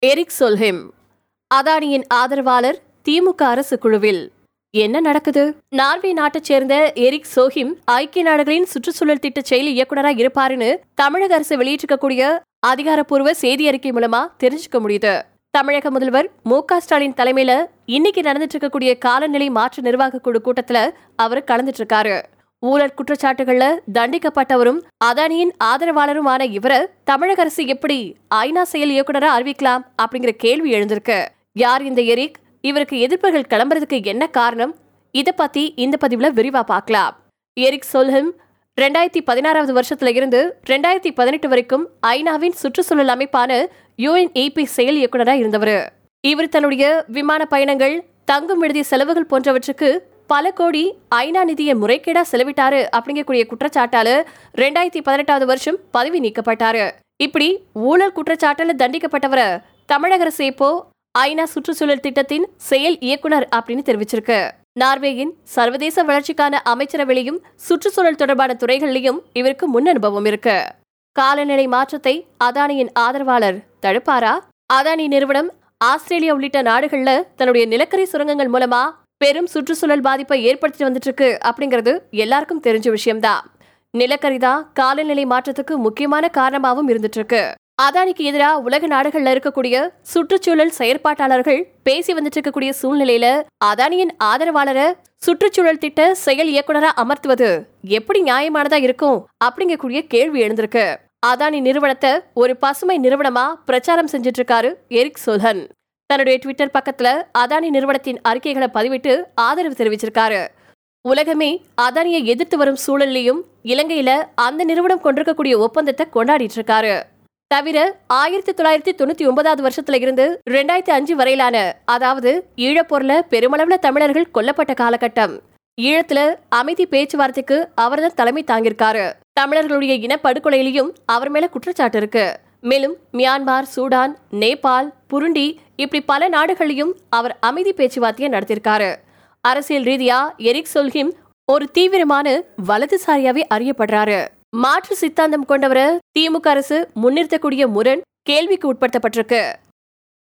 Eric சொல்ஹிம் அதானியின் ஆதரவாளர் திமுக அரசு குழுவில். என்ன நடக்குது? நார்வே நாட்டைச் சேர்ந்த எரிக் சோஹிம் ஐக்கிய நாடுகளின் சுற்றுச்சூழல் திட்ட செயல் இயக்குநராக இருப்பாருன்னு தமிழக அரசு வெளியிட்டிருக்கக்கூடிய அதிகாரப்பூர்வ செய்தி அறிக்கை மூலமா தெரிஞ்சுக்க முடியுது. தமிழக முதல்வர் மு க ஸ்டாலின் தலைமையில இன்னைக்கு நடந்துட்டு இருக்கக்கூடிய காலநிலை மாற்று நிர்வாக குழு கூட்டத்துல அவர் கலந்துட்டு இருக்காரு. ஊழல் குற்றச்சாட்டுகள்ல தண்டிக்கப்பட்டவரும் அதானியின் ஆதரவாளருமான இவரை தமிழக அரசு எப்படி ஐநா செயல் இயக்குனரா அறிவிக்கலாம் அப்படிங்கிற கேள்வி எழுந்திருக்கு. யார் இந்த எரிக்? இவருக்கு எதிர்ப்புகள் கிளம்புறதுக்கு என்ன காரணம்? இத பத்தி இந்த பதிவுல விரிவா பார்க்கலாம். எரிக் சொல்ஹிம் ரெண்டாயிரத்தி பதினாறாவது வருஷத்துல இருந்து ரெண்டாயிரத்தி பதினெட்டு வரைக்கும் ஐநாவின் சுற்றுச்சூழல் அமைப்பான யுஎன்இபி செயல் இயக்குனரா இருந்தவர். இவர் தன்னுடைய விமான பயணங்கள் தங்கும் விடுதி செலவுகள் போன்றவற்றுக்கு பல கோடி ஐநா நிதியை முறைகேடா செலவிட்டாரு அப்படிங்கக்கூடிய குற்றச்சாட்டால ரெண்டாயிரத்தி பதினெட்டாவது வருஷம் பதவி நீக்கப்பட்டாரு. இப்படி ஊழல் குற்றச்சாட்டால தண்டிக்கப்பட்டவரை தமிழக அரசு இப்போ ஐநா சுற்றுச்சூழல் திட்டத்தின் செயல் இயக்குனர் அப்படின்னு தெரிவிச்சிருக்கு. நார்வேயின் சர்வதேச வளர்ச்சிக்கான அமைச்சரவையிலும் சுற்றுச்சூழல் தொடர்பான துறைகளிலும் இவருக்கு முன் அனுபவம் இருக்கு. காலநிலை மாற்றத்தை அதானியின் ஆதரவாளர் தடுப்பாரா? அதானி நிறுவனம் ஆஸ்திரேலியா உள்ளிட்ட நாடுகள்ல தன்னுடைய நிலக்கரி சுரங்கங்கள் மூலமா பெரும் சுற்றுச்சூழல் பாதிப்பை ஏற்படுத்திட்டு வந்துட்டு இருக்கு அப்படிங்கிறது எல்லாருக்கும் தெரிஞ்ச விஷயம்தான். நிலக்கரி தான் காலநிலை மாற்றத்துக்கு முக்கியமான காரணமாகவும் இருந்துட்டு இருக்கு அதானிக்கு எதிராக உலக நாடுகள்ல இருக்கக்கூடிய சுற்றுச்சூழல் செயற்பாட்டாளர்கள் பேசி வந்துட்டு இருக்கக்கூடிய சூழ்நிலையில அதானியின் ஆதரவாளரை சுற்றுச்சூழல் திட்ட செயல் இயக்குனரா அமர்த்துவது எப்படி நியாயமானதா இருக்கும் அப்படிங்கக்கூடிய கேள்வி எழுந்திருக்கு. அதானி நிறுவனத்தை ஒரு பசுமை நிறுவனமா பிரச்சாரம் செஞ்சிட்டு இருக்காரு எரிக் சோல்ஹன் தன்னுடைய ட்விட்டர் பக்கத்துல அதானி நிறுவனத்தின் அறிக்கைகளை பதிவிட்டு ஆதரவு தெரிவிச்சிருக்காரு. உலகமே அதானியை எதிர்த்து வரும் சூழல்லையும் இலங்கையில அந்த நிறுவனம் கொண்டிருக்கக்கூடிய ஒப்பந்தத்தை கொண்டாடிட்டு இருக்காரு தவிர ஆயிரத்தி தொள்ளாயிரத்தி தொண்ணூத்தி ஒன்பதாவது வருஷத்துல இருந்து ரெண்டாயிரத்தி அஞ்சு வரையிலான அதாவது ஈழப்போர்ல பெருமளவுல தமிழர்கள் கொல்லப்பட்ட காலகட்டம். ஈழத்துல அமைதி பேச்சுவார்த்தைக்கு அவர்தான் தலைமை தாங்கியிருக்காரு. தமிழர்களுடைய இனப்படுகொலையிலையும் அவர் மேல குற்றச்சாட்டு இருக்கு. மேலும் மியான்மார் சூடான் நேபாள் புருண்டி இப்படி பல நாடுகளையும் அவர் அமைதி பேச்சுவார்த்தையை நடத்தியிருக்காரு. அரசியல் ரீதியா எரிக் சொல்ஹிம் ஒரு தீவிரமான வலதுசாரியாவே அறியப்படுறாரு. மாற்று சித்தாந்தம் கொண்டவரை திமுக அரசு முன்னிறுத்தக்கூடிய முரண் கேள்விக்கு உட்படுத்தப்பட்டிருக்கு.